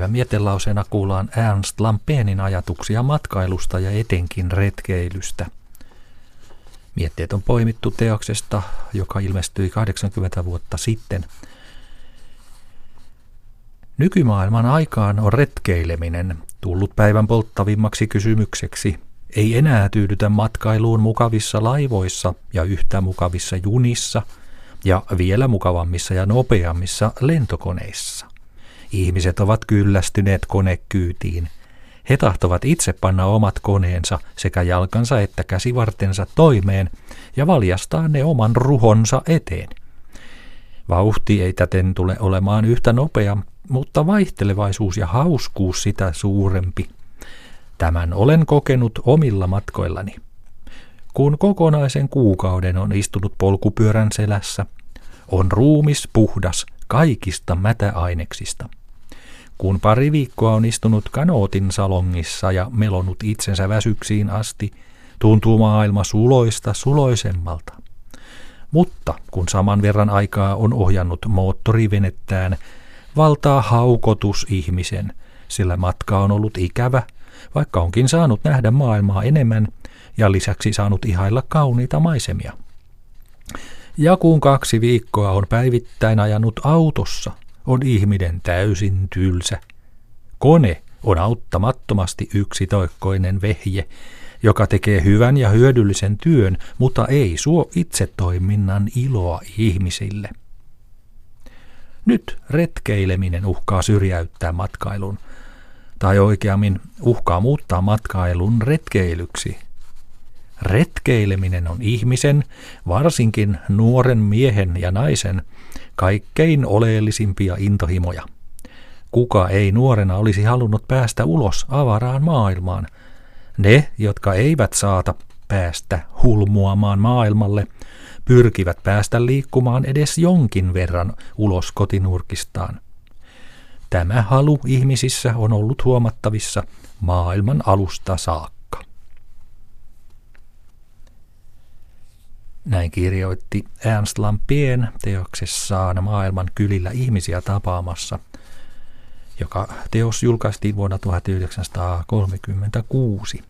Päivän mietelauseena kuullaan Ernst Lampenin ajatuksia matkailusta ja etenkin retkeilystä. Mietteet on poimittu teoksesta, joka ilmestyi 80 vuotta sitten. Nykymaailman aikaan on retkeileminen tullut päivän polttavimmaksi kysymykseksi. Ei enää tyydytä matkailuun mukavissa laivoissa ja yhtä mukavissa junissa ja vielä mukavammissa ja nopeammissa lentokoneissa. Ihmiset ovat kyllästyneet konekyytiin. He tahtovat itse panna omat koneensa sekä jalkansa että käsivartensa toimeen ja valjastaa ne oman ruhonsa eteen. Vauhti ei täten tule olemaan yhtä nopea, mutta vaihtelevaisuus ja hauskuus sitä suurempi. Tämän olen kokenut omilla matkoillani. Kun kokonaisen kuukauden on istunut polkupyörän selässä, on ruumis puhdas kaikista mätäaineksista. Kun pari viikkoa on istunut kanootin salongissa ja melonut itsensä väsyksiin asti, tuntuu maailma suloista suloisemmalta. Mutta kun saman verran aikaa on ohjannut moottorivenettään, valtaa haukotus ihmisen, sillä matka on ollut ikävä, vaikka onkin saanut nähdä maailmaa enemmän ja lisäksi saanut ihailla kauniita maisemia. Ja kun kaksi viikkoa on päivittäin ajanut autossa, on ihminen täysin tylsä. Kone on auttamattomasti yksitoikkoinen vehje, joka tekee hyvän ja hyödyllisen työn, mutta ei suo itsetoiminnan iloa ihmisille. Nyt retkeileminen uhkaa syrjäyttää matkailun, tai oikeammin uhkaa muuttaa matkailun retkeilyksi. Retkeileminen on ihmisen, varsinkin nuoren miehen ja naisen, kaikkein oleellisimpia intohimoja. Kuka ei nuorena olisi halunnut päästä ulos avaraan maailmaan? Ne, jotka eivät saata päästä hulmuamaan maailmalle, pyrkivät päästä liikkumaan edes jonkin verran ulos kotinurkistaan. Tämä halu ihmisissä on ollut huomattavissa maailman alusta saakka. Näin kirjoitti Ernst Lampien teoksessaan Maailman kylillä ihmisiä tapaamassa, joka teos julkaistiin vuonna 1936.